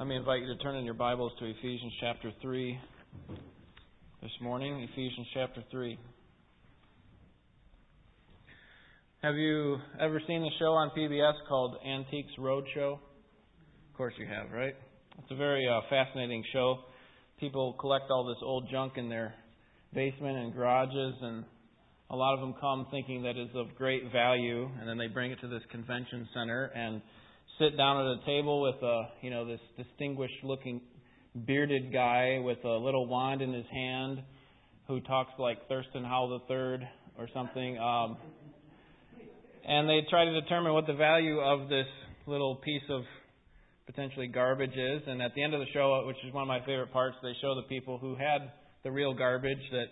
Let me invite you to turn in your Bibles to Ephesians chapter 3 this morning. Ephesians chapter 3. Have you ever seen the show on PBS called Antiques Roadshow? Of course you have, right? It's a very uh, fascinating show. People collect all this old junk in their basement and garages, and a lot of them come thinking that it's of great value, and then they bring it to this convention center and sit down at a table with a you know this distinguished looking bearded guy with a little wand in his hand who talks like Thurston Howell III or something. Um, and they try to determine what the value of this little piece of potentially garbage is. And at the end of the show, which is one of my favorite parts, they show the people who had the real garbage that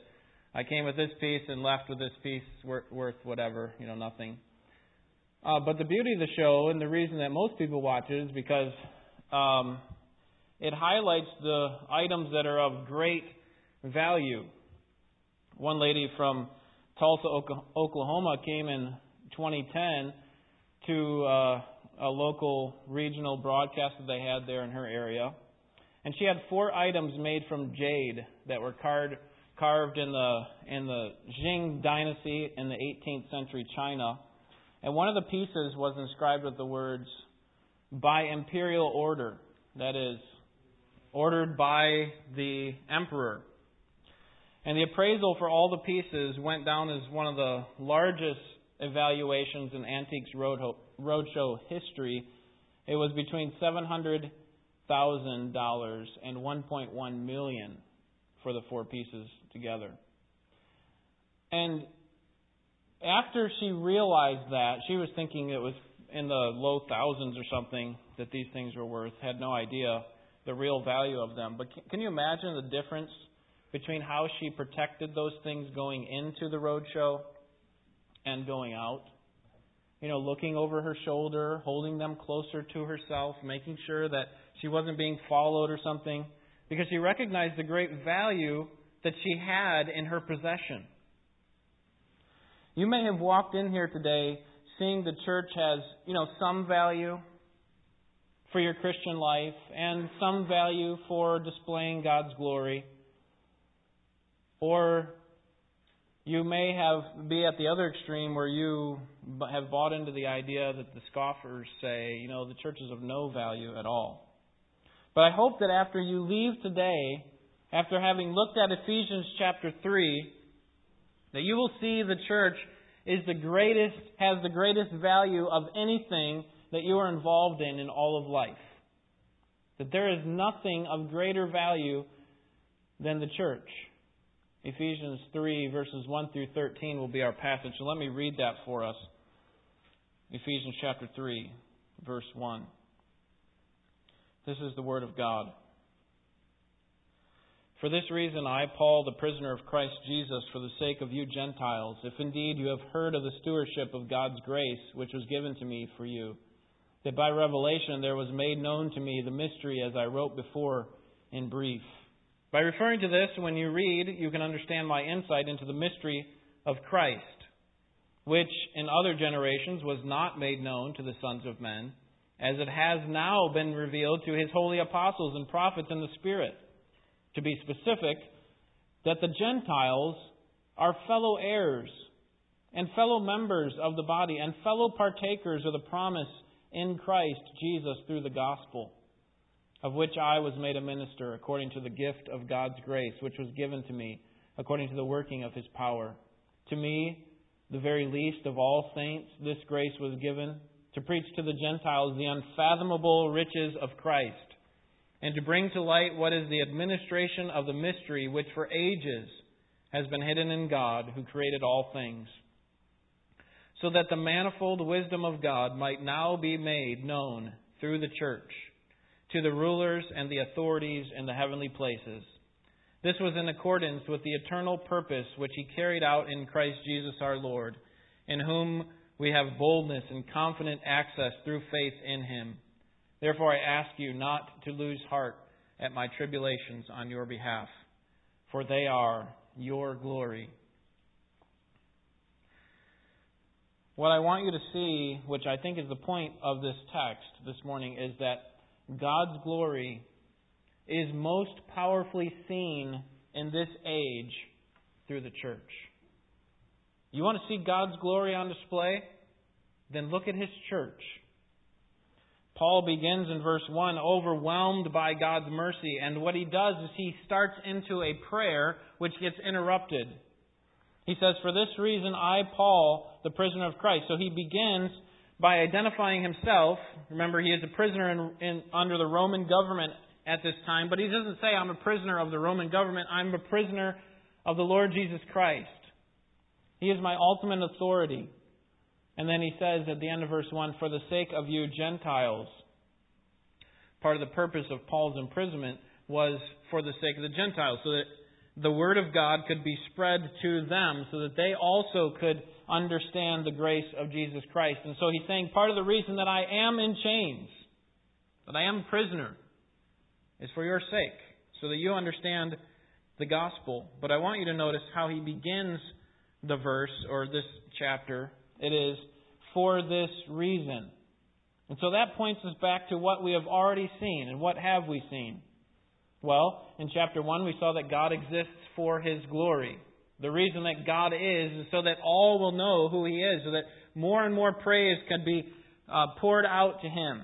I came with this piece and left with this piece worth whatever, you know, nothing. Uh, but the beauty of the show and the reason that most people watch it is because um, it highlights the items that are of great value. One lady from Tulsa, Oklahoma came in 2010 to uh, a local regional broadcast that they had there in her area. And she had four items made from jade that were carved, carved in the in the Qing dynasty in the 18th century China. And one of the pieces was inscribed with the words, by imperial order. That is, ordered by the emperor. And the appraisal for all the pieces went down as one of the largest evaluations in Antiques Roadshow history. It was between $700,000 and 1.1 million for the four pieces together. And after she realized that, she was thinking it was in the low thousands or something that these things were worth, had no idea the real value of them. But can you imagine the difference between how she protected those things going into the roadshow and going out? You know, looking over her shoulder, holding them closer to herself, making sure that she wasn't being followed or something, because she recognized the great value that she had in her possession. You may have walked in here today seeing the church has, you know, some value for your Christian life and some value for displaying God's glory. Or you may have be at the other extreme where you have bought into the idea that the scoffers say, you know, the church is of no value at all. But I hope that after you leave today, after having looked at Ephesians chapter 3, that you will see the church is the greatest, has the greatest value of anything that you are involved in in all of life. That there is nothing of greater value than the church. Ephesians 3, verses 1 through 13 will be our passage. So let me read that for us. Ephesians chapter 3, verse 1. This is the Word of God. For this reason, I, Paul, the prisoner of Christ Jesus, for the sake of you Gentiles, if indeed you have heard of the stewardship of God's grace, which was given to me for you, that by revelation there was made known to me the mystery as I wrote before in brief. By referring to this, when you read, you can understand my insight into the mystery of Christ, which in other generations was not made known to the sons of men, as it has now been revealed to his holy apostles and prophets in the Spirit to be specific, that the Gentiles are fellow heirs and fellow members of the body and fellow partakers of the promise in Christ Jesus through the gospel, of which I was made a minister according to the gift of God's grace, which was given to me according to the working of his power. To me, the very least of all saints, this grace was given to preach to the Gentiles the unfathomable riches of Christ and to bring to light what is the administration of the mystery which for ages has been hidden in God who created all things, so that the manifold wisdom of God might now be made known through the church to the rulers and the authorities in the heavenly places. This was in accordance with the eternal purpose which he carried out in Christ Jesus our Lord, in whom we have boldness and confident access through faith in him. Therefore, I ask you not to lose heart at my tribulations on your behalf, for they are your glory. What I want you to see, which I think is the point of this text this morning, is that God's glory is most powerfully seen in this age through the church. You want to see God's glory on display? Then look at His church. Paul begins in verse 1 overwhelmed by God's mercy, and what he does is he starts into a prayer which gets interrupted. He says, For this reason, I, Paul, the prisoner of Christ. So he begins by identifying himself. Remember, he is a prisoner in, in, under the Roman government at this time, but he doesn't say, I'm a prisoner of the Roman government. I'm a prisoner of the Lord Jesus Christ. He is my ultimate authority. And then he says at the end of verse 1 For the sake of you Gentiles. Part of the purpose of Paul's imprisonment was for the sake of the Gentiles, so that the Word of God could be spread to them, so that they also could understand the grace of Jesus Christ. And so he's saying part of the reason that I am in chains, that I am prisoner, is for your sake, so that you understand the gospel. But I want you to notice how he begins the verse or this chapter it is for this reason. And so that points us back to what we have already seen. And what have we seen? Well, in chapter 1, we saw that God exists for His glory. The reason that God is is so that all will know who He is, so that more and more praise can be uh, poured out to Him.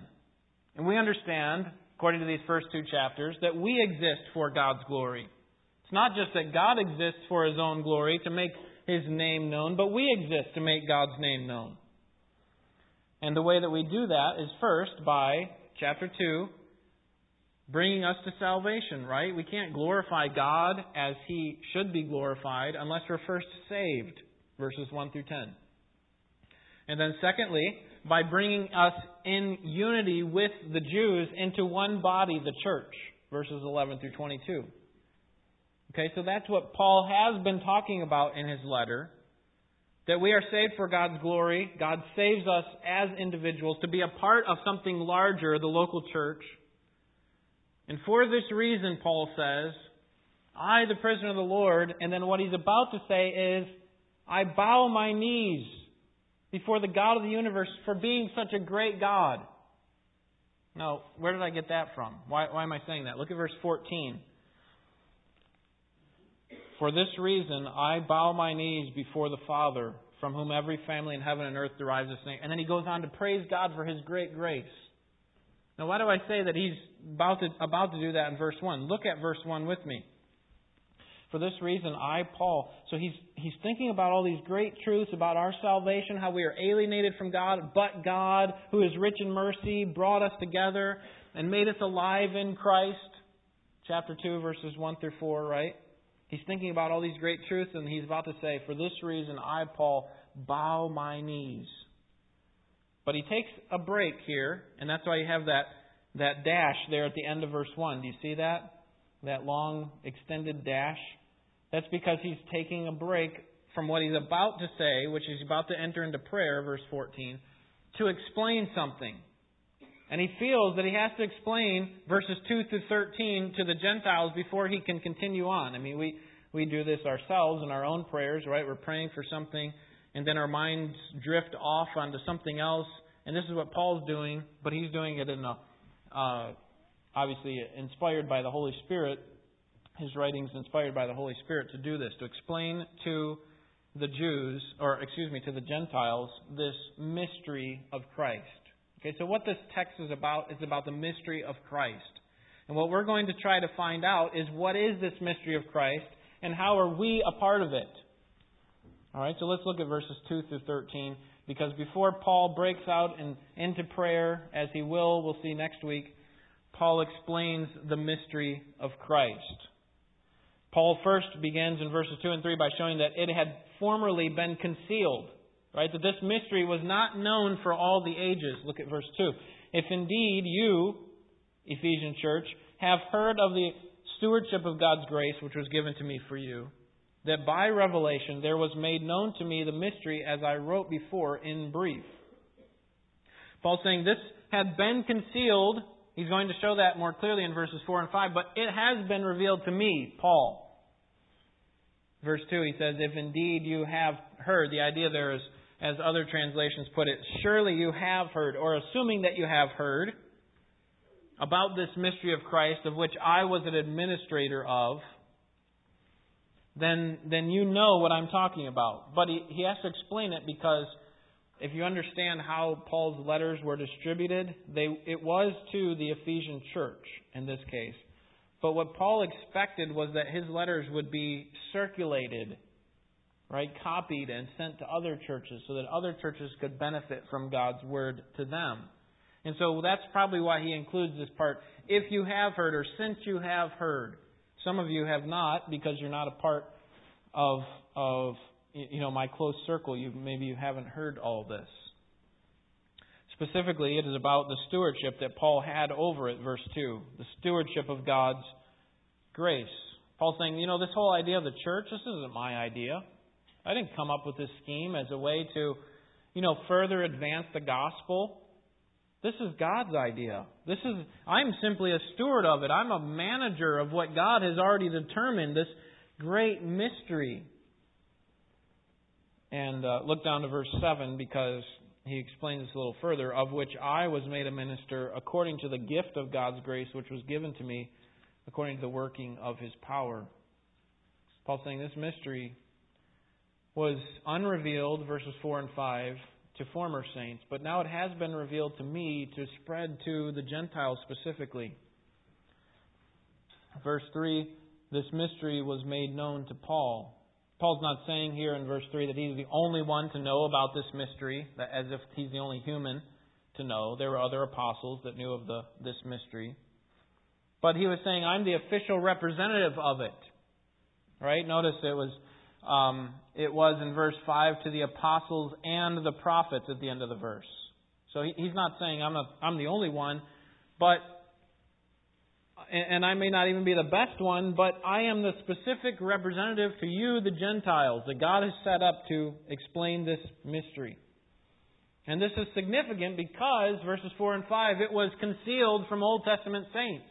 And we understand, according to these first two chapters, that we exist for God's glory. It's not just that God exists for His own glory to make his name known, but we exist to make God's name known. And the way that we do that is first by, chapter 2, bringing us to salvation, right? We can't glorify God as he should be glorified unless we're first saved, verses 1 through 10. And then, secondly, by bringing us in unity with the Jews into one body, the church, verses 11 through 22. Okay, so that's what Paul has been talking about in his letter. That we are saved for God's glory. God saves us as individuals to be a part of something larger, the local church. And for this reason, Paul says, I, the prisoner of the Lord, and then what he's about to say is, I bow my knees before the God of the universe for being such a great God. Now, where did I get that from? Why, why am I saying that? Look at verse 14. For this reason, I bow my knees before the Father, from whom every family in heaven and earth derives its name. And then he goes on to praise God for his great grace. Now, why do I say that he's about to, about to do that in verse 1? Look at verse 1 with me. For this reason, I, Paul. So he's, he's thinking about all these great truths about our salvation, how we are alienated from God, but God, who is rich in mercy, brought us together and made us alive in Christ. Chapter 2, verses 1 through 4, right? He's thinking about all these great truths, and he's about to say, For this reason, I, Paul, bow my knees. But he takes a break here, and that's why you have that, that dash there at the end of verse 1. Do you see that? That long, extended dash? That's because he's taking a break from what he's about to say, which he's about to enter into prayer, verse 14, to explain something. And he feels that he has to explain verses 2 through 13 to the Gentiles before he can continue on. I mean, we, we do this ourselves in our own prayers, right? We're praying for something, and then our minds drift off onto something else. And this is what Paul's doing, but he's doing it in a, uh, obviously inspired by the Holy Spirit. His writings inspired by the Holy Spirit to do this, to explain to the Jews, or excuse me, to the Gentiles, this mystery of Christ. Okay, so what this text is about is about the mystery of Christ. And what we're going to try to find out is what is this mystery of Christ and how are we a part of it? All right, so let's look at verses 2 through 13 because before Paul breaks out in, into prayer, as he will, we'll see next week, Paul explains the mystery of Christ. Paul first begins in verses 2 and 3 by showing that it had formerly been concealed Right? That this mystery was not known for all the ages. Look at verse 2. If indeed you, Ephesian church, have heard of the stewardship of God's grace which was given to me for you, that by revelation there was made known to me the mystery as I wrote before in brief. Paul's saying this had been concealed. He's going to show that more clearly in verses 4 and 5, but it has been revealed to me, Paul. Verse 2, he says, If indeed you have heard, the idea there is as other translations put it, surely you have heard, or assuming that you have heard, about this mystery of Christ, of which I was an administrator of, then, then you know what I'm talking about. But he, he has to explain it because if you understand how Paul's letters were distributed, they, it was to the Ephesian church in this case. But what Paul expected was that his letters would be circulated, right, copied and sent to other churches so that other churches could benefit from God's word to them. And so that's probably why he includes this part. If you have heard, or since you have heard. Some of you have not because you're not a part of, of you know, my close circle. You, maybe you haven't heard all this. Specifically, it is about the stewardship that Paul had over it, verse 2. The stewardship of God's grace. Paul's saying, you know, this whole idea of the church, this isn't my idea. I didn't come up with this scheme as a way to, you know, further advance the gospel. This is God's idea. This is I'm simply a steward of it. I'm a manager of what God has already determined, this great mystery. And uh, look down to verse 7 because he explains this a little further, of which I was made a minister according to the gift of God's grace which was given to me according to the working of his power. Paul's saying this mystery was unrevealed, verses 4 and 5, to former saints, but now it has been revealed to me to spread to the Gentiles specifically. Verse 3 this mystery was made known to Paul. Paul's not saying here in verse 3 that he's the only one to know about this mystery, as if he's the only human to know. There were other apostles that knew of the, this mystery. But he was saying, I'm the official representative of it. Right? Notice it was um, it was in verse 5 to the apostles and the prophets at the end of the verse. So he's not saying I'm, a, I'm the only one, but, and I may not even be the best one, but I am the specific representative to you, the Gentiles, that God has set up to explain this mystery. And this is significant because, verses 4 and 5, it was concealed from Old Testament saints.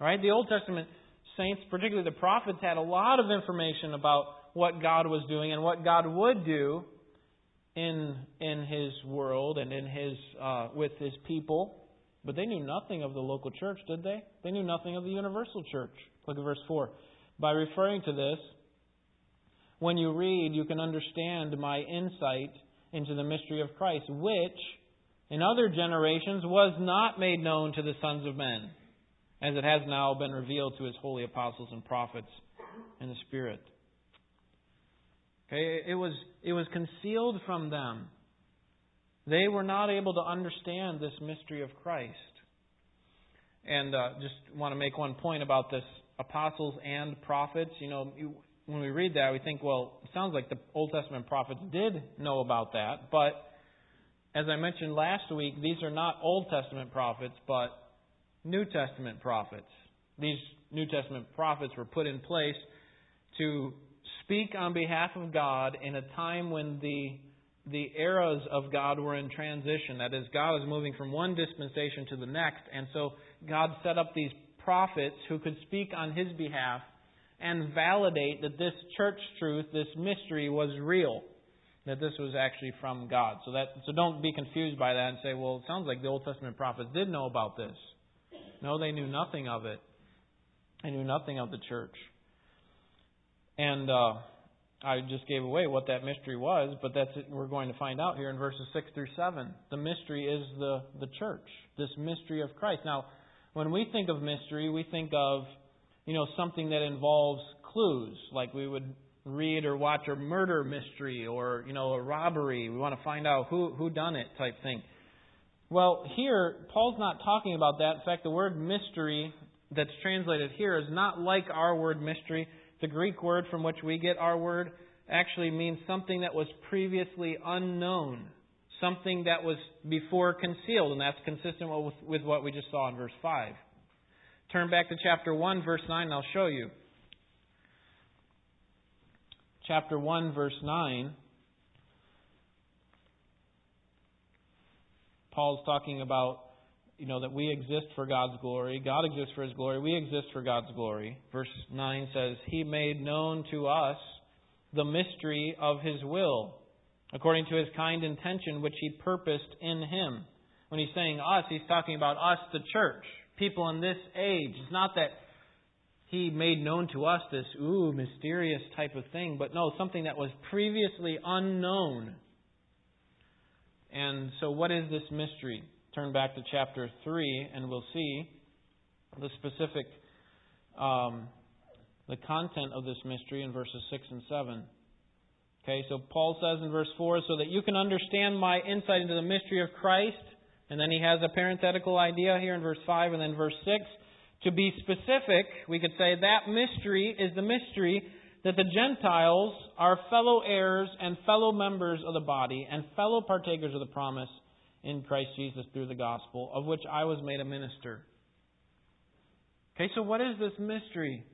Right? The Old Testament saints, particularly the prophets, had a lot of information about what God was doing and what God would do in in His world and in His uh, with His people. But they knew nothing of the local church, did they? They knew nothing of the universal church. Look at verse four. By referring to this, when you read, you can understand my insight into the mystery of Christ, which in other generations was not made known to the sons of men as it has now been revealed to his holy apostles and prophets in the Spirit. Okay, it was, it was concealed from them. They were not able to understand this mystery of Christ. And uh, just want to make one point about this apostles and prophets. You know, when we read that, we think, well, it sounds like the Old Testament prophets did know about that. But as I mentioned last week, these are not Old Testament prophets, but New Testament prophets. These New Testament prophets were put in place to speak on behalf of God in a time when the the eras of God were in transition. That is, God is moving from one dispensation to the next, and so God set up these prophets who could speak on His behalf and validate that this church truth, this mystery, was real. That this was actually from God. So that so don't be confused by that and say, well, it sounds like the Old Testament prophets did know about this. No, they knew nothing of it. They knew nothing of the church. And uh, I just gave away what that mystery was, but that's it. we're going to find out here in verses six through seven. The mystery is the the church. This mystery of Christ. Now, when we think of mystery, we think of you know something that involves clues, like we would read or watch a murder mystery or you know a robbery. We want to find out who who done it type thing. Well, here, Paul's not talking about that. In fact, the word mystery that's translated here is not like our word mystery. The Greek word from which we get our word actually means something that was previously unknown, something that was before concealed, and that's consistent with, with what we just saw in verse 5. Turn back to chapter 1, verse 9, and I'll show you. Chapter 1, verse 9. Paul's talking about, you know, that we exist for God's glory. God exists for His glory. We exist for God's glory. Verse 9 says, He made known to us the mystery of His will, according to His kind intention which He purposed in Him, when he's saying us, he's talking about us, the church, people in this age. It's not that he made known to us this, ooh, mysterious type of thing, but no, something that was previously unknown. And so, what is this mystery? Turn back to chapter 3, and we'll see the specific, um, the content of this mystery in verses 6 and 7. Okay, so Paul says in verse 4, so that you can understand my insight into the mystery of Christ. And then he has a parenthetical idea here in verse 5 and then verse 6. To be specific, we could say that mystery is the mystery that the Gentiles are fellow heirs and fellow members of the body and fellow partakers of the promise in Christ Jesus through the gospel, of which I was made a minister. Okay, so what is this mystery?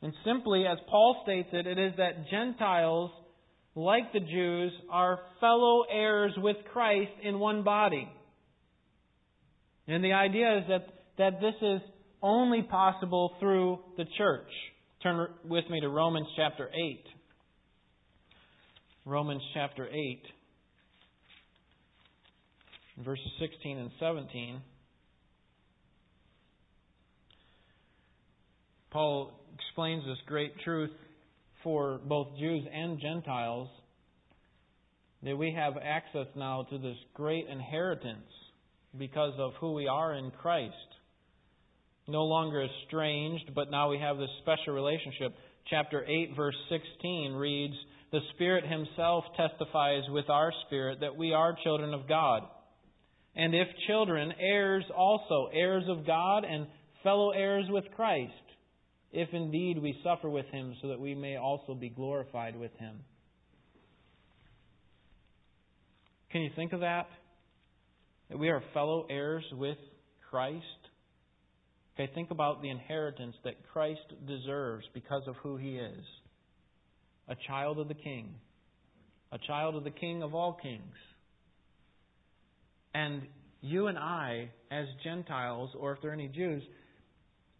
And simply, as Paul states it, it is that Gentiles, like the Jews, are fellow heirs with Christ in one body. And the idea is that, that this is only possible through the church. Turn with me to Romans chapter 8. Romans chapter 8, verses 16 and 17. Paul explains this great truth for both Jews and Gentiles that we have access now to this great inheritance because of who we are in Christ. No longer estranged, but now we have this special relationship. Chapter 8, verse 16 reads The Spirit Himself testifies with our spirit that we are children of God. And if children, heirs also, heirs of God and fellow heirs with Christ, if indeed we suffer with Him, so that we may also be glorified with Him. Can you think of that? That we are fellow heirs with Christ? Okay, think about the inheritance that Christ deserves because of who he is a child of the King, a child of the King of all kings. And you and I, as Gentiles, or if there are any Jews,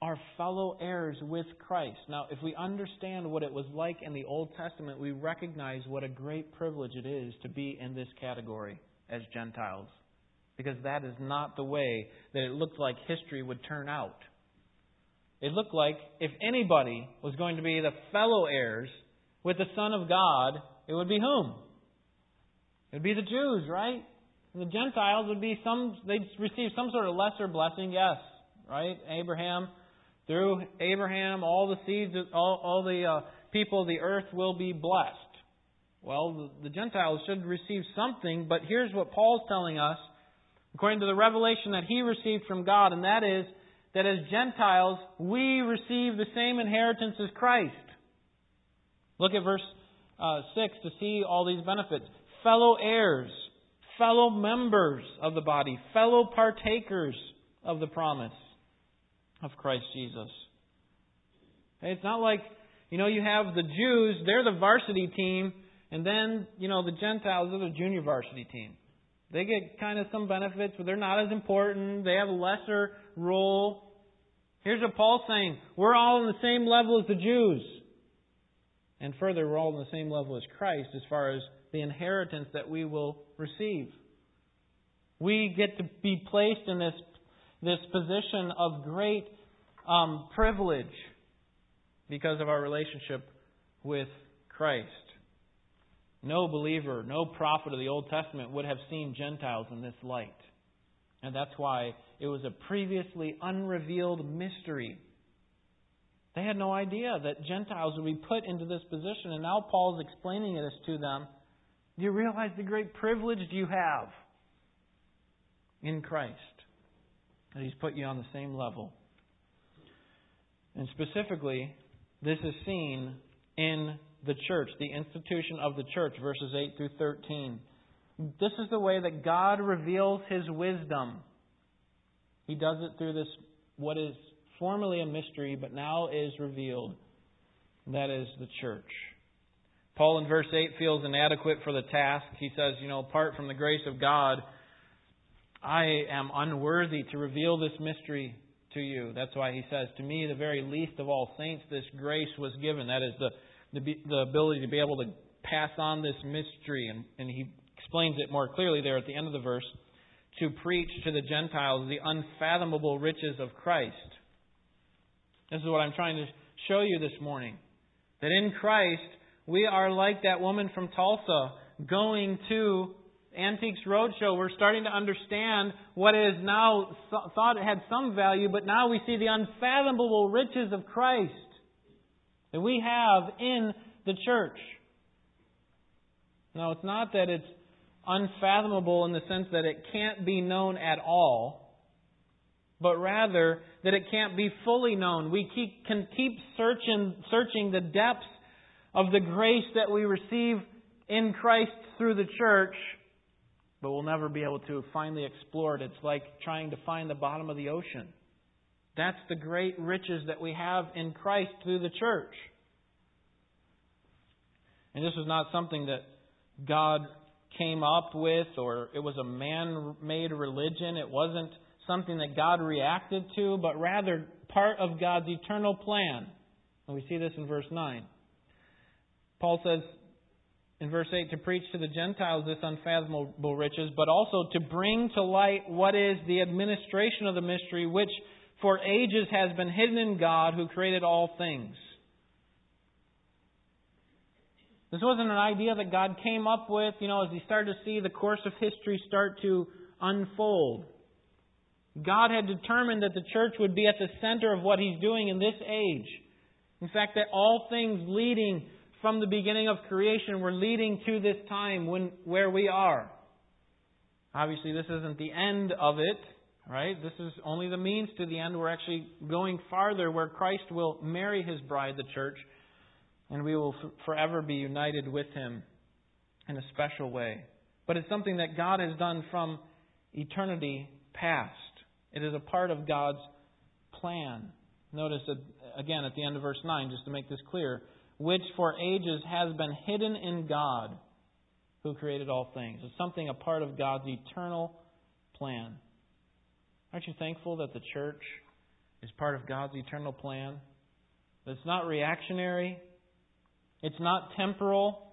are fellow heirs with Christ. Now, if we understand what it was like in the Old Testament, we recognize what a great privilege it is to be in this category as Gentiles because that is not the way that it looked like history would turn out. It looked like if anybody was going to be the fellow heirs with the Son of God, it would be whom? It would be the Jews, right? The Gentiles would be some, they'd receive some sort of lesser blessing, yes, right? Abraham, through Abraham, all the seeds, all, all the uh, people of the earth will be blessed. Well, the, the Gentiles should receive something, but here's what Paul's telling us according to the revelation that he received from God, and that is that as Gentiles, we receive the same inheritance as Christ. Look at verse uh, 6 to see all these benefits. Fellow heirs, fellow members of the body, fellow partakers of the promise of Christ Jesus. It's not like, you know, you have the Jews, they're the varsity team, and then, you know, the Gentiles are the junior varsity team. They get kind of some benefits, but they're not as important. They have a lesser role. Here's what Paul's saying we're all on the same level as the Jews. And further, we're all on the same level as Christ as far as the inheritance that we will receive. We get to be placed in this, this position of great um, privilege because of our relationship with Christ. No believer, no prophet of the Old Testament would have seen Gentiles in this light. And that's why it was a previously unrevealed mystery. They had no idea that Gentiles would be put into this position, and now Paul's explaining this to them. Do you realize the great privilege you have in Christ? That He's put you on the same level. And specifically, this is seen in the church, the institution of the church, verses 8 through 13. This is the way that God reveals His wisdom. He does it through this, what is formerly a mystery, but now is revealed. That is the church. Paul in verse 8 feels inadequate for the task. He says, You know, apart from the grace of God, I am unworthy to reveal this mystery to you. That's why he says, To me, the very least of all saints, this grace was given. That is the the, the ability to be able to pass on this mystery, and, and he explains it more clearly there at the end of the verse, to preach to the Gentiles the unfathomable riches of Christ. This is what I'm trying to show you this morning. That in Christ, we are like that woman from Tulsa going to Antiques Roadshow. We're starting to understand what is now thought it had some value, but now we see the unfathomable riches of Christ that we have in the church. Now, it's not that it's unfathomable in the sense that it can't be known at all, but rather that it can't be fully known. We keep, can keep searching, searching the depths of the grace that we receive in Christ through the church, but we'll never be able to finally explore it. It's like trying to find the bottom of the ocean. That's the great riches that we have in Christ through the church. And this was not something that God came up with or it was a man made religion. It wasn't something that God reacted to, but rather part of God's eternal plan. And we see this in verse 9. Paul says in verse 8 to preach to the Gentiles this unfathomable riches, but also to bring to light what is the administration of the mystery, which for ages has been hidden in God who created all things. This wasn't an idea that God came up with, you know, as he started to see the course of history start to unfold. God had determined that the church would be at the center of what he's doing in this age. In fact, that all things leading from the beginning of creation were leading to this time when, where we are. Obviously, this isn't the end of it, right? This is only the means to the end. We're actually going farther where Christ will marry his bride, the church and we will forever be united with Him in a special way. But it's something that God has done from eternity past. It is a part of God's plan. Notice that, again, at the end of verse 9, just to make this clear, which for ages has been hidden in God who created all things. It's something a part of God's eternal plan. Aren't you thankful that the church is part of God's eternal plan? That it's not reactionary, it's not temporal.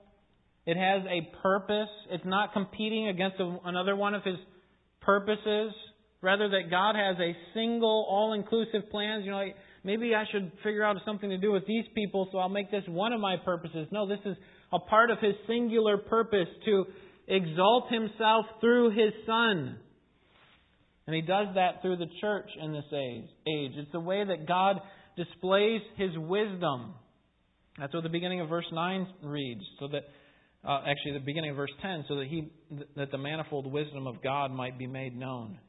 It has a purpose. It's not competing against another one of His purposes. Rather, that God has a single, all inclusive plan. You know, maybe I should figure out something to do with these people, so I'll make this one of my purposes. No, this is a part of His singular purpose to exalt Himself through His Son. And He does that through the church in this age. It's the way that God displays His wisdom. That's what the beginning of verse 9 reads. So that, uh, actually, the beginning of verse 10, so that, he, that the manifold wisdom of God might be made known.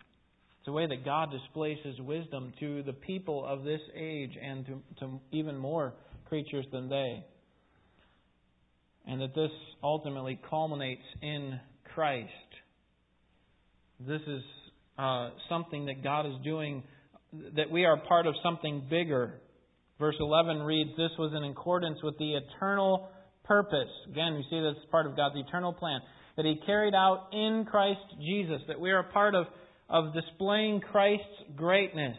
It's a way that God displays His wisdom to the people of this age and to, to even more creatures than they. And that this ultimately culminates in Christ. This is uh, something that God is doing, that we are part of something bigger Verse 11 reads, This was in accordance with the eternal purpose. Again, you see that's part of God's eternal plan. That He carried out in Christ Jesus. That we are part of, of displaying Christ's greatness.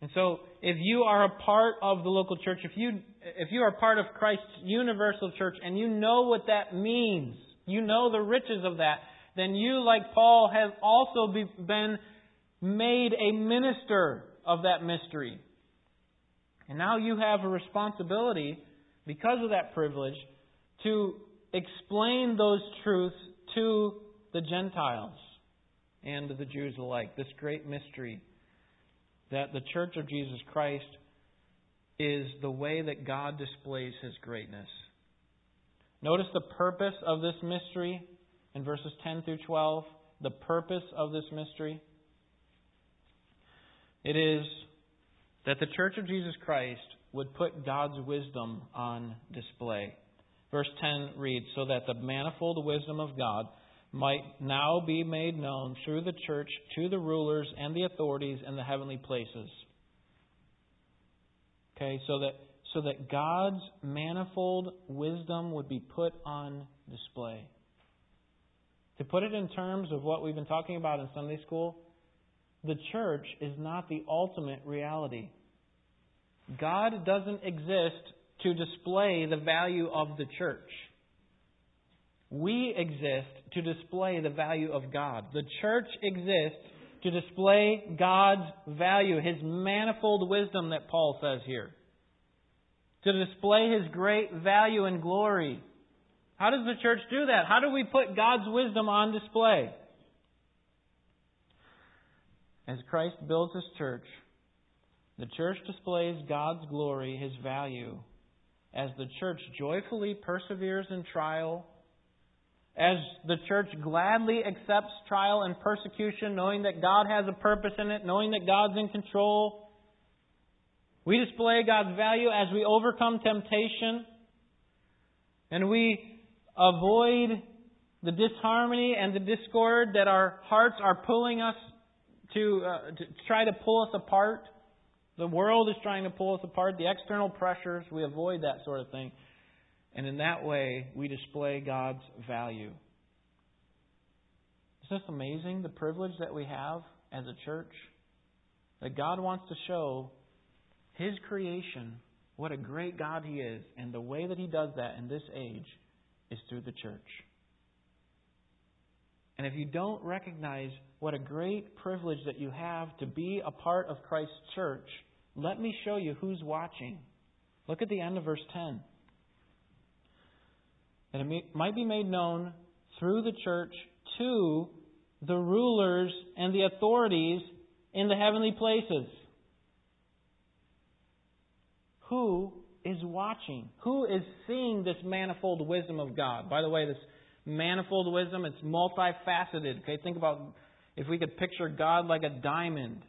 And so, if you are a part of the local church, if you, if you are part of Christ's universal church, and you know what that means, you know the riches of that, then you, like Paul, have also be, been made a minister of that mystery. And now you have a responsibility, because of that privilege, to explain those truths to the Gentiles and to the Jews alike. This great mystery that the Church of Jesus Christ is the way that God displays His greatness. Notice the purpose of this mystery in verses 10 through 12. The purpose of this mystery. It is that the Church of Jesus Christ would put God's wisdom on display. Verse 10 reads, So that the manifold wisdom of God might now be made known through the church to the rulers and the authorities in the heavenly places. Okay, so that so that God's manifold wisdom would be put on display. To put it in terms of what we've been talking about in Sunday school, the church is not the ultimate reality. God doesn't exist to display the value of the church. We exist to display the value of God. The church exists to display God's value, His manifold wisdom that Paul says here. To display His great value and glory. How does the church do that? How do we put God's wisdom on display? As Christ builds His church, the church displays God's glory, His value, as the church joyfully perseveres in trial as the church gladly accepts trial and persecution, knowing that God has a purpose in it, knowing that God's in control. We display God's value as we overcome temptation and we avoid the disharmony and the discord that our hearts are pulling us to, uh, to try to pull us apart. The world is trying to pull us apart, the external pressures, we avoid that sort of thing. And in that way, we display God's value. Isn't this amazing, the privilege that we have as a church? That God wants to show His creation what a great God He is. And the way that He does that in this age is through the church. And if you don't recognize what a great privilege that you have to be a part of Christ's church, let me show you who's watching. Look at the end of verse 10 that it might be made known through the church to the rulers and the authorities in the heavenly places. Who is watching? Who is seeing this manifold wisdom of God? By the way, this manifold wisdom, it's multifaceted. Okay, think about if we could picture God like a diamond.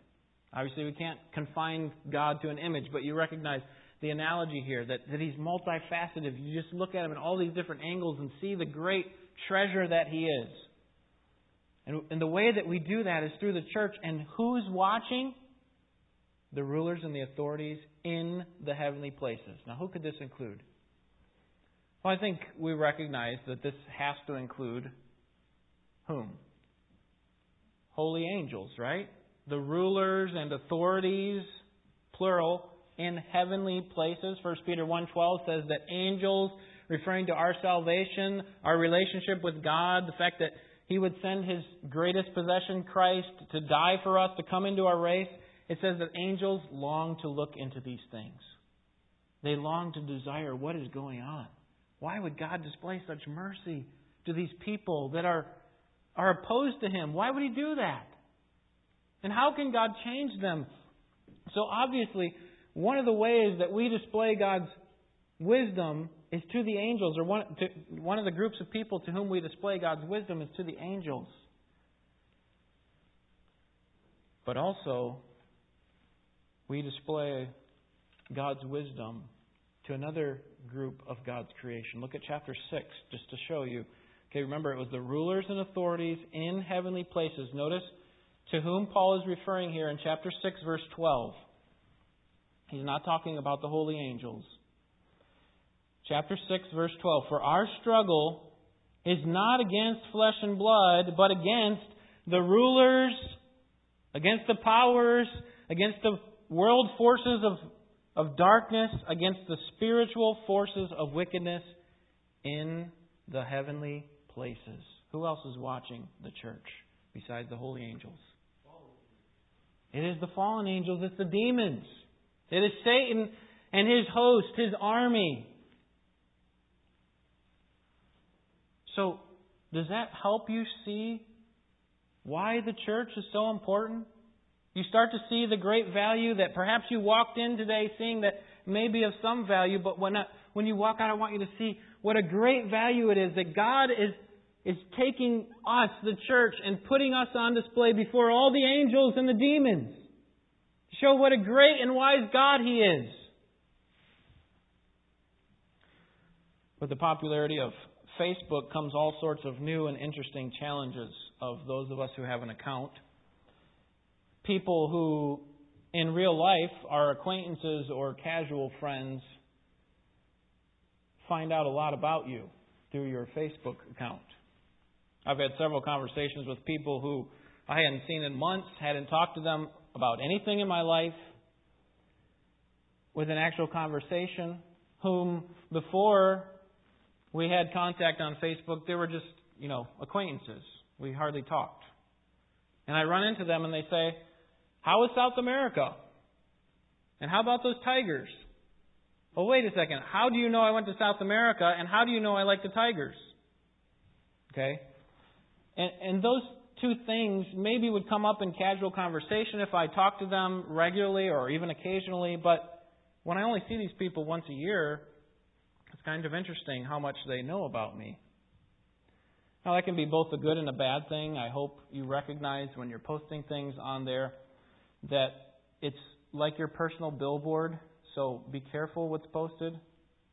Obviously, we can't confine God to an image, but you recognize the analogy here that, that he's multifaceted. You just look at him in all these different angles and see the great treasure that he is. And, and the way that we do that is through the church. And who's watching? The rulers and the authorities in the heavenly places. Now, who could this include? Well, I think we recognize that this has to include whom? Holy angels, right? The rulers and authorities, plural, in heavenly places. 1 Peter 1:12 says that angels referring to our salvation, our relationship with God, the fact that he would send his greatest possession Christ to die for us, to come into our race. It says that angels long to look into these things. They long to desire what is going on. Why would God display such mercy to these people that are, are opposed to Him? Why would He do that? And how can God change them? So obviously, one of the ways that we display God's wisdom is to the angels, or one, to, one of the groups of people to whom we display God's wisdom is to the angels. But also, we display God's wisdom to another group of God's creation. Look at chapter 6, just to show you. Okay, remember, it was the rulers and authorities in heavenly places. Notice to whom Paul is referring here in chapter 6, verse 12. He's not talking about the holy angels. Chapter 6, verse 12. For our struggle is not against flesh and blood, but against the rulers, against the powers, against the world forces of, of darkness, against the spiritual forces of wickedness in the heavenly places. Who else is watching the church besides the holy angels? It is the fallen angels, it's the demons. It is Satan and his host, his army. So, does that help you see why the church is so important? You start to see the great value that perhaps you walked in today seeing that may be of some value, but when, uh, when you walk out, I want you to see what a great value it is that God is, is taking us, the church, and putting us on display before all the angels and the demons show what a great and wise God He is. With the popularity of Facebook comes all sorts of new and interesting challenges of those of us who have an account. People who, in real life, are acquaintances or casual friends find out a lot about you through your Facebook account. I've had several conversations with people who I hadn't seen in months, hadn't talked to them about anything in my life with an actual conversation, whom before we had contact on Facebook. They were just, you know, acquaintances. We hardly talked. And I run into them and they say, How is South America? And how about those tigers? Oh, wait a second. How do you know I went to South America and how do you know I like the tigers? Okay? And, and those two things maybe would come up in casual conversation if I talked to them regularly or even occasionally, but when I only see these people once a year, it's kind of interesting how much they know about me. Now, that can be both a good and a bad thing. I hope you recognize when you're posting things on there that it's like your personal billboard, so be careful what's posted.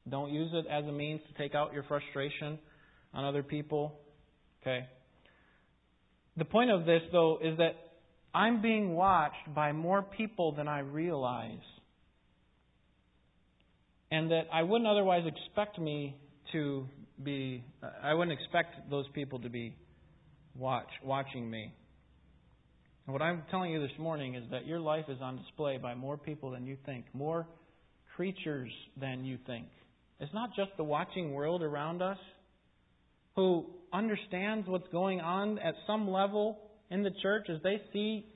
Don't use it as a means to take out your frustration on other people. Okay? The point of this, though, is that I'm being watched by more people than I realize. And that I wouldn't otherwise expect me to be, I wouldn't expect those people to be watch, watching me. And what I'm telling you this morning is that your life is on display by more people than you think, more creatures than you think. It's not just the watching world around us who understands what's going on at some level in the church as they see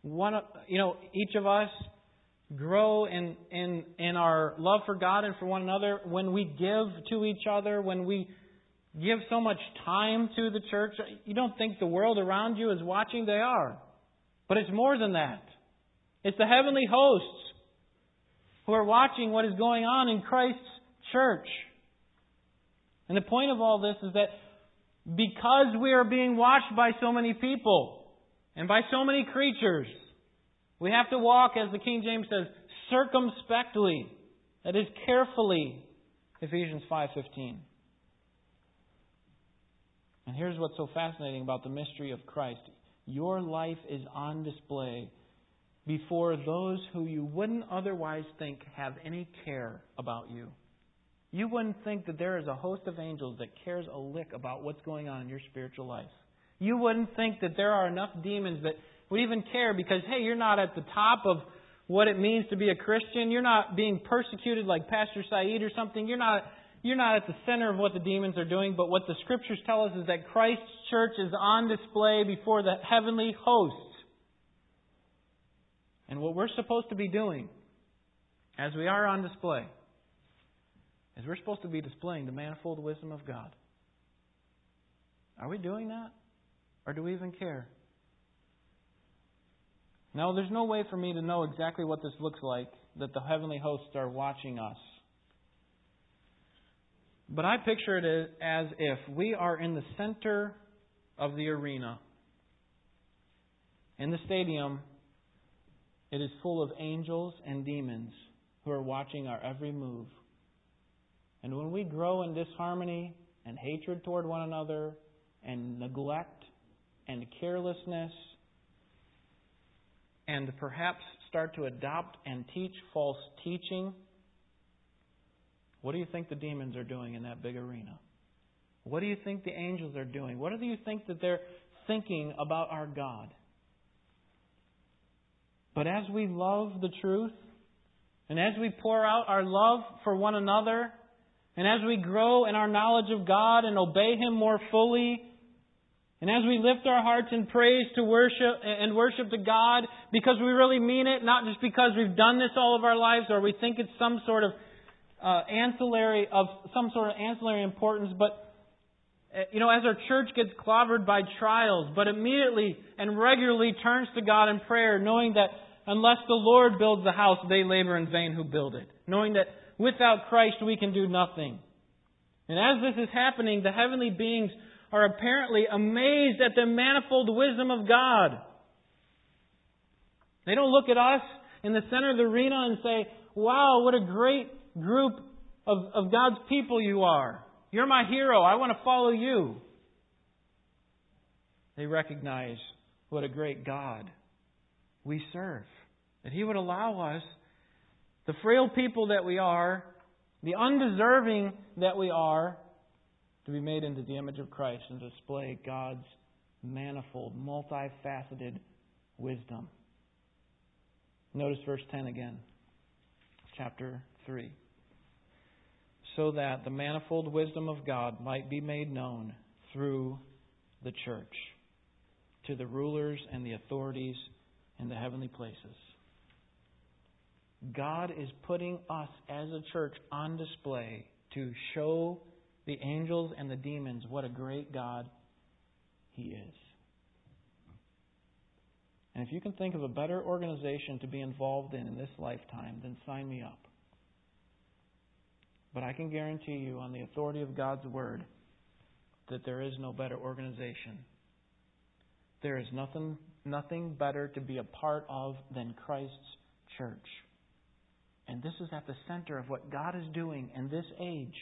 one you know each of us grow in in in our love for God and for one another. When we give to each other when we give so much time to the church you don't think the world around you is watching they are. But it's more than that. It's the heavenly hosts who are watching what is going on in Christ's church. And the point of all this is that because we are being watched by so many people and by so many creatures, we have to walk, as the King James says, circumspectly. That is carefully. Ephesians 5:15. And here's what's so fascinating about the mystery of Christ. Your life is on display before those who you wouldn't otherwise think have any care about you. You wouldn't think that there is a host of angels that cares a lick about what's going on in your spiritual life. You wouldn't think that there are enough demons that would even care because, hey, you're not at the top of what it means to be a Christian. You're not being persecuted like Pastor Saeed or something. You're not, you're not at the center of what the demons are doing. But what the scriptures tell us is that Christ's church is on display before the heavenly hosts. And what we're supposed to be doing as we are on display is we're supposed to be displaying the manifold wisdom of God. Are we doing that? Or do we even care? Now, there's no way for me to know exactly what this looks like that the heavenly hosts are watching us. But I picture it as if we are in the center of the arena. In the stadium, it is full of angels and demons who are watching our every move. And when we grow in disharmony and hatred toward one another and neglect and carelessness and perhaps start to adopt and teach false teaching, what do you think the demons are doing in that big arena? What do you think the angels are doing? What do you think that they're thinking about our God? But as we love the truth, and as we pour out our love for one another, and as we grow in our knowledge of God and obey Him more fully, and as we lift our hearts in praise to worship and worship to God because we really mean it, not just because we've done this all of our lives or we think it's some sort of uh, ancillary of some sort of ancillary importance, but uh, you know, as our church gets clobbered by trials, but immediately and regularly turns to God in prayer, knowing that unless the Lord builds the house, they labor in vain who build it. Knowing that Without Christ, we can do nothing. And as this is happening, the heavenly beings are apparently amazed at the manifold wisdom of God. They don't look at us in the center of the arena and say, Wow, what a great group of, of God's people you are. You're my hero. I want to follow you. They recognize what a great God we serve. That He would allow us the frail people that we are, the undeserving that we are, to be made into the image of Christ and display God's manifold, multifaceted wisdom. Notice verse 10 again, chapter 3. so that the manifold wisdom of God might be made known through the church to the rulers and the authorities in the heavenly places. God is putting us as a church on display to show the angels and the demons what a great God He is. And if you can think of a better organization to be involved in in this lifetime, then sign me up. But I can guarantee you, on the authority of God's Word, that there is no better organization. There is nothing, nothing better to be a part of than Christ's church. And this is at the center of what God is doing in this age.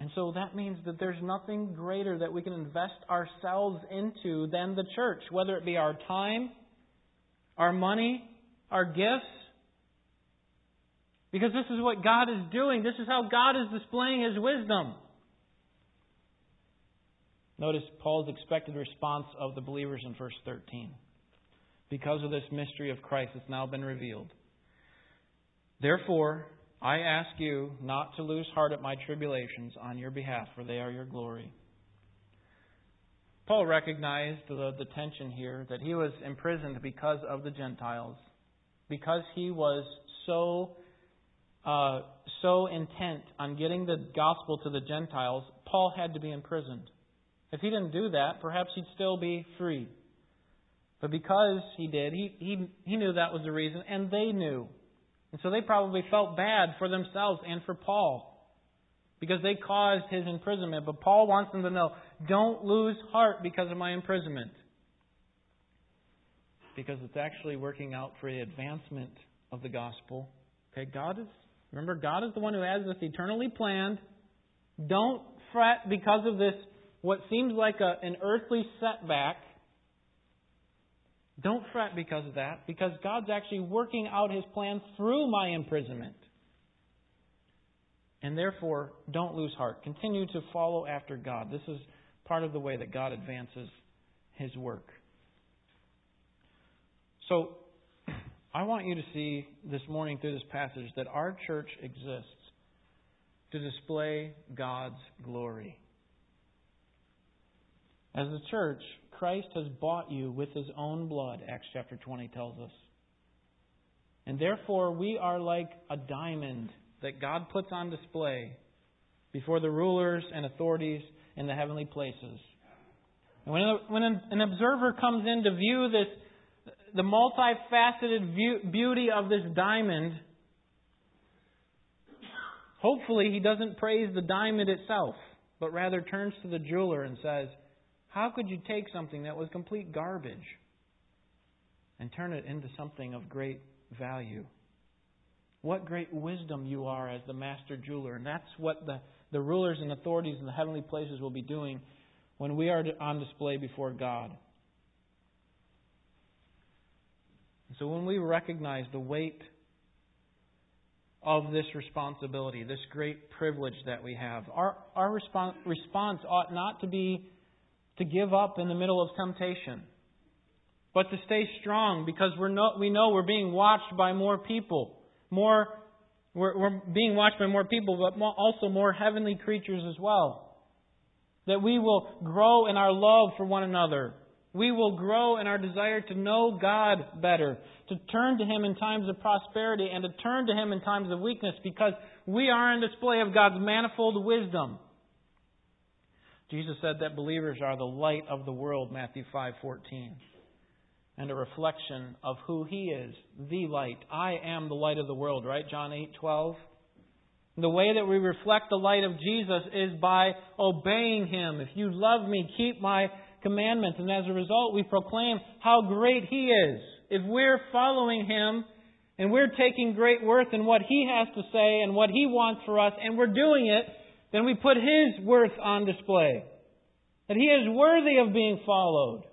And so that means that there's nothing greater that we can invest ourselves into than the church, whether it be our time, our money, our gifts. Because this is what God is doing. This is how God is displaying His wisdom. Notice Paul's expected response of the believers in verse 13 because of this mystery of Christ that's now been revealed. Therefore, I ask you not to lose heart at my tribulations on your behalf, for they are your glory. Paul recognized the, the tension here that he was imprisoned because of the Gentiles, because he was so uh, so intent on getting the gospel to the Gentiles. Paul had to be imprisoned. If he didn't do that, perhaps he'd still be free. But because he did, he, he, he knew that was the reason, and they knew. And so they probably felt bad for themselves and for Paul because they caused his imprisonment. But Paul wants them to know don't lose heart because of my imprisonment. Because it's actually working out for the advancement of the gospel. Okay, God is, remember, God is the one who has this eternally planned. Don't fret because of this, what seems like a, an earthly setback. Don't fret because of that, because God's actually working out His plan through my imprisonment. And therefore, don't lose heart. Continue to follow after God. This is part of the way that God advances His work. So, I want you to see this morning through this passage that our church exists to display God's glory. As the church, Christ has bought you with his own blood, Acts chapter 20 tells us. And therefore, we are like a diamond that God puts on display before the rulers and authorities in the heavenly places. And when, an observer comes in to view this, the multifaceted beauty of this diamond, hopefully he doesn't praise the diamond itself, but rather turns to the jeweler and says, how could you take something that was complete garbage and turn it into something of great value? What great wisdom you are as the master jeweler. And that's what the, the rulers and authorities in the heavenly places will be doing when we are on display before God. So when we recognize the weight of this responsibility, this great privilege that we have, our, our response ought not to be to give up in the middle of temptation, but to stay strong because we're no, we know we're being watched by more people. More, we're, we're being watched by more people, but also more heavenly creatures as well. That we will grow in our love for one another. We will grow in our desire to know God better, to turn to Him in times of prosperity, and to turn to Him in times of weakness because we are in display of God's manifold wisdom. Jesus said that believers are the light of the world, Matthew 5:14. And a reflection of who he is, the light. I am the light of the world, right? John 8:12. The way that we reflect the light of Jesus is by obeying him. If you love me, keep my commandments. And as a result, we proclaim how great he is. If we're following him and we're taking great worth in what he has to say and what he wants for us, and we're doing it, then we put His worth on display. That He is worthy of being followed.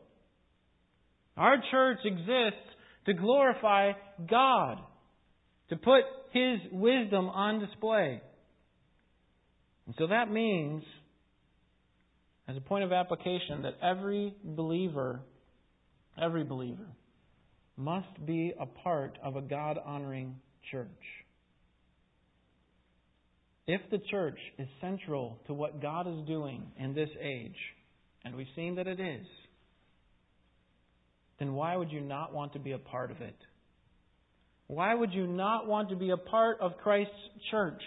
Our church exists to glorify God, to put His wisdom on display. And so that means, as a point of application, that every believer, every believer, must be a part of a God honoring church. If the church is central to what God is doing in this age, and we've seen that it is, then why would you not want to be a part of it? Why would you not want to be a part of Christ's church?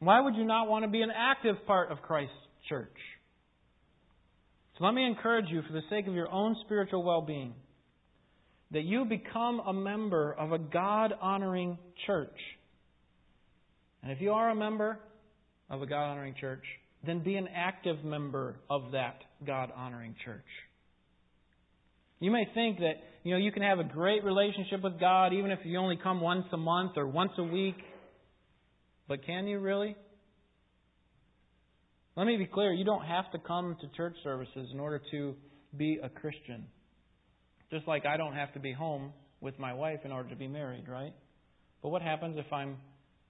Why would you not want to be an active part of Christ's church? So let me encourage you, for the sake of your own spiritual well being, that you become a member of a God honoring church. And if you are a member of a God honoring church, then be an active member of that God honoring church. You may think that, you know, you can have a great relationship with God even if you only come once a month or once a week. But can you really? Let me be clear, you don't have to come to church services in order to be a Christian. Just like I don't have to be home with my wife in order to be married, right? But what happens if I'm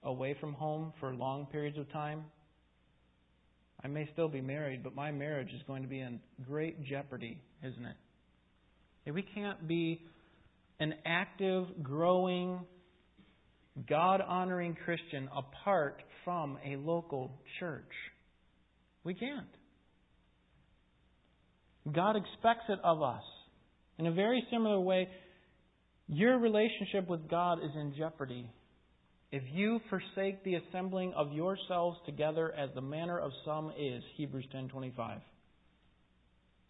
away from home for long periods of time? I may still be married, but my marriage is going to be in great jeopardy, isn't it? We can't be an active, growing, God honoring Christian apart from a local church. We can't. God expects it of us. In a very similar way, your relationship with God is in jeopardy if you forsake the assembling of yourselves together as the manner of some is, Hebrews 10:25.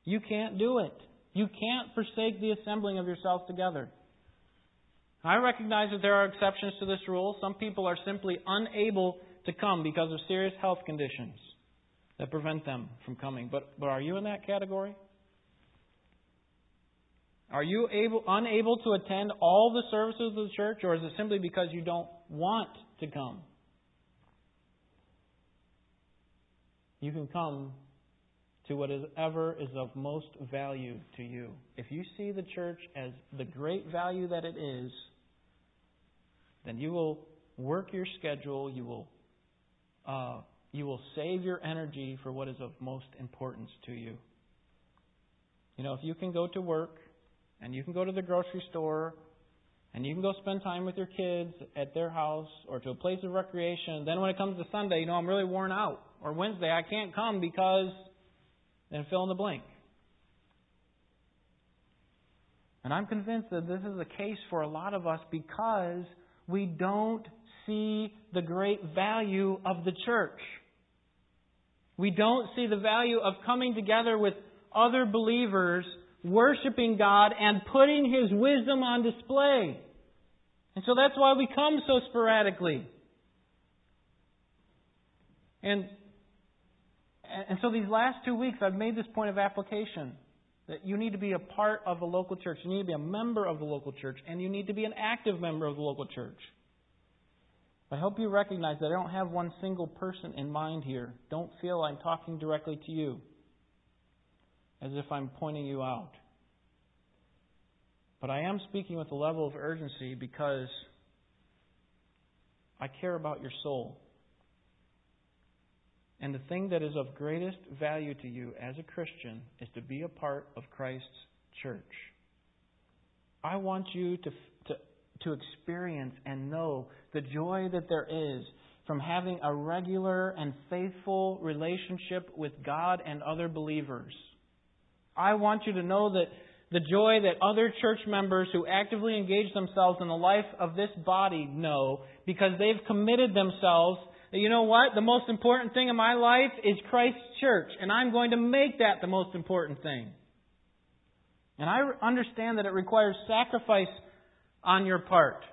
You can't do it. You can't forsake the assembling of yourselves together. I recognize that there are exceptions to this rule. Some people are simply unable to come because of serious health conditions that prevent them from coming. But, but are you in that category? Are you able, unable to attend all the services of the church, or is it simply because you don't want to come? You can come to whatever is of most value to you. If you see the church as the great value that it is, then you will work your schedule. You will uh, you will save your energy for what is of most importance to you. You know, if you can go to work and you can go to the grocery store and you can go spend time with your kids at their house or to a place of recreation. Then when it comes to Sunday, you know, I'm really worn out. Or Wednesday, I can't come because, then fill in the blank. And I'm convinced that this is the case for a lot of us because we don't see the great value of the church. We don't see the value of coming together with other believers worshiping God and putting His wisdom on display. And so that's why we come so sporadically. And, and so these last two weeks, I've made this point of application that you need to be a part of a local church. You need to be a member of the local church, and you need to be an active member of the local church. I hope you recognize that I don't have one single person in mind here. Don't feel I'm talking directly to you as if I'm pointing you out. But I am speaking with a level of urgency because I care about your soul. And the thing that is of greatest value to you as a Christian is to be a part of Christ's church. I want you to, to, to experience and know the joy that there is from having a regular and faithful relationship with God and other believers. I want you to know that the joy that other church members who actively engage themselves in the life of this body know because they've committed themselves that, you know what? The most important thing in my life is Christ's church, and I'm going to make that the most important thing. And I understand that it requires sacrifice on your part.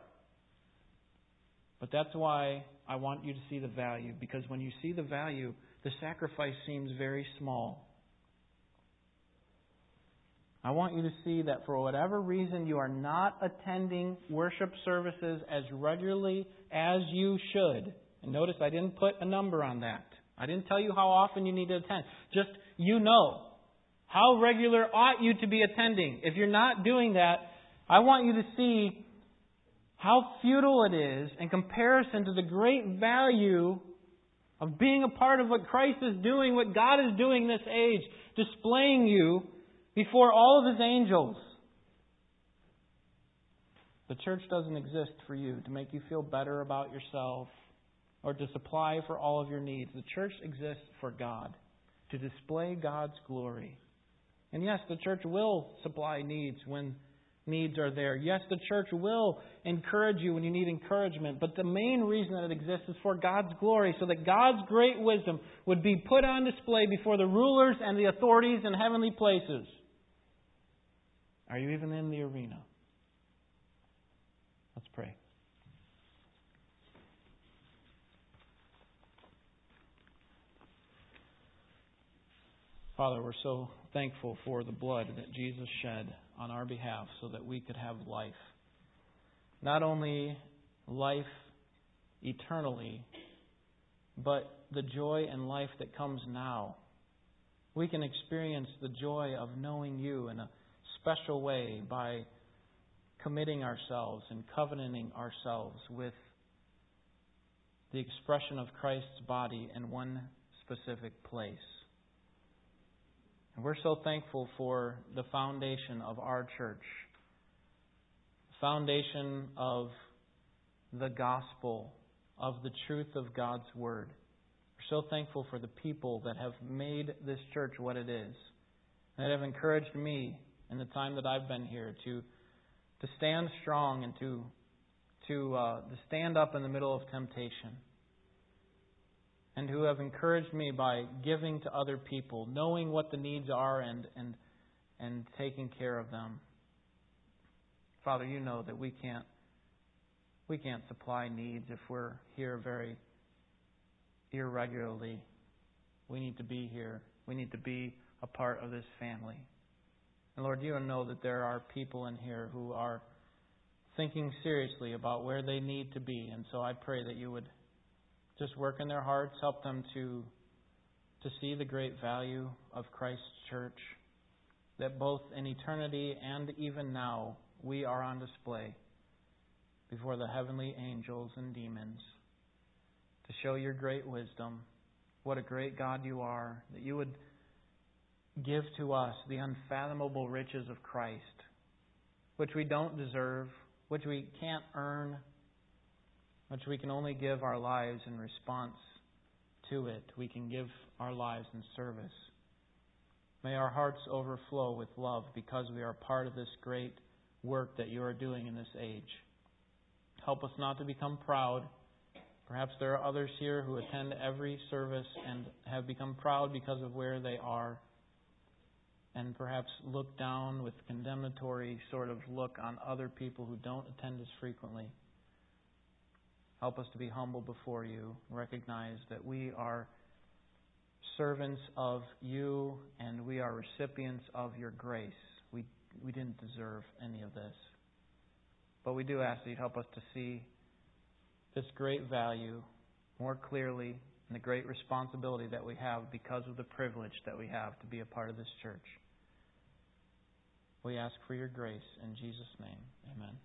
But that's why I want you to see the value, because when you see the value, the sacrifice seems very small. I want you to see that for whatever reason you are not attending worship services as regularly as you should. And notice I didn't put a number on that. I didn't tell you how often you need to attend. Just you know. How regular ought you to be attending? If you're not doing that, I want you to see how futile it is in comparison to the great value of being a part of what Christ is doing, what God is doing this age, displaying you before all of his angels. The church doesn't exist for you to make you feel better about yourself, or to supply for all of your needs. The church exists for God, to display God's glory. And yes, the church will supply needs when needs are there. Yes, the church will encourage you when you need encouragement, but the main reason that it exists is for God's glory, so that God's great wisdom would be put on display before the rulers and the authorities in heavenly places. Are you even in the arena? Let's pray. Father, we're so thankful for the blood that Jesus shed on our behalf so that we could have life. Not only life eternally, but the joy and life that comes now. We can experience the joy of knowing you in a special way by committing ourselves and covenanting ourselves with the expression of Christ's body in one specific place. And we're so thankful for the foundation of our church, the foundation of the gospel, of the truth of God's word. We're so thankful for the people that have made this church what it is, that have encouraged me in the time that I've been here to to stand strong and to to uh, to stand up in the middle of temptation and who have encouraged me by giving to other people, knowing what the needs are and, and, and taking care of them. Father, you know that we can't we can't supply needs if we're here very irregularly. We need to be here. We need to be a part of this family. And Lord, you know that there are people in here who are thinking seriously about where they need to be. And so I pray that you would just work in their hearts, help them to to see the great value of Christ's church, that both in eternity and even now we are on display before the heavenly angels and demons to show your great wisdom. What a great God you are, that you would give to us the unfathomable riches of Christ, which we don't deserve, which we can't earn, which we can only give our lives in response to it. We can give our lives in service. May our hearts overflow with love because we are part of this great work that you are doing in this age. Help us not to become proud. Perhaps there are others here who attend every service and have become proud because of where they are, and perhaps look down with condemnatory sort of look on other people who don't attend as frequently. Help us to be humble before you, recognize that we are servants of you and we are recipients of your grace. We, we didn't deserve any of this. But we do ask that you help us to see this great value more clearly and the great responsibility that we have because of the privilege that we have to be a part of this church. We ask for your grace in Jesus' name. Amen.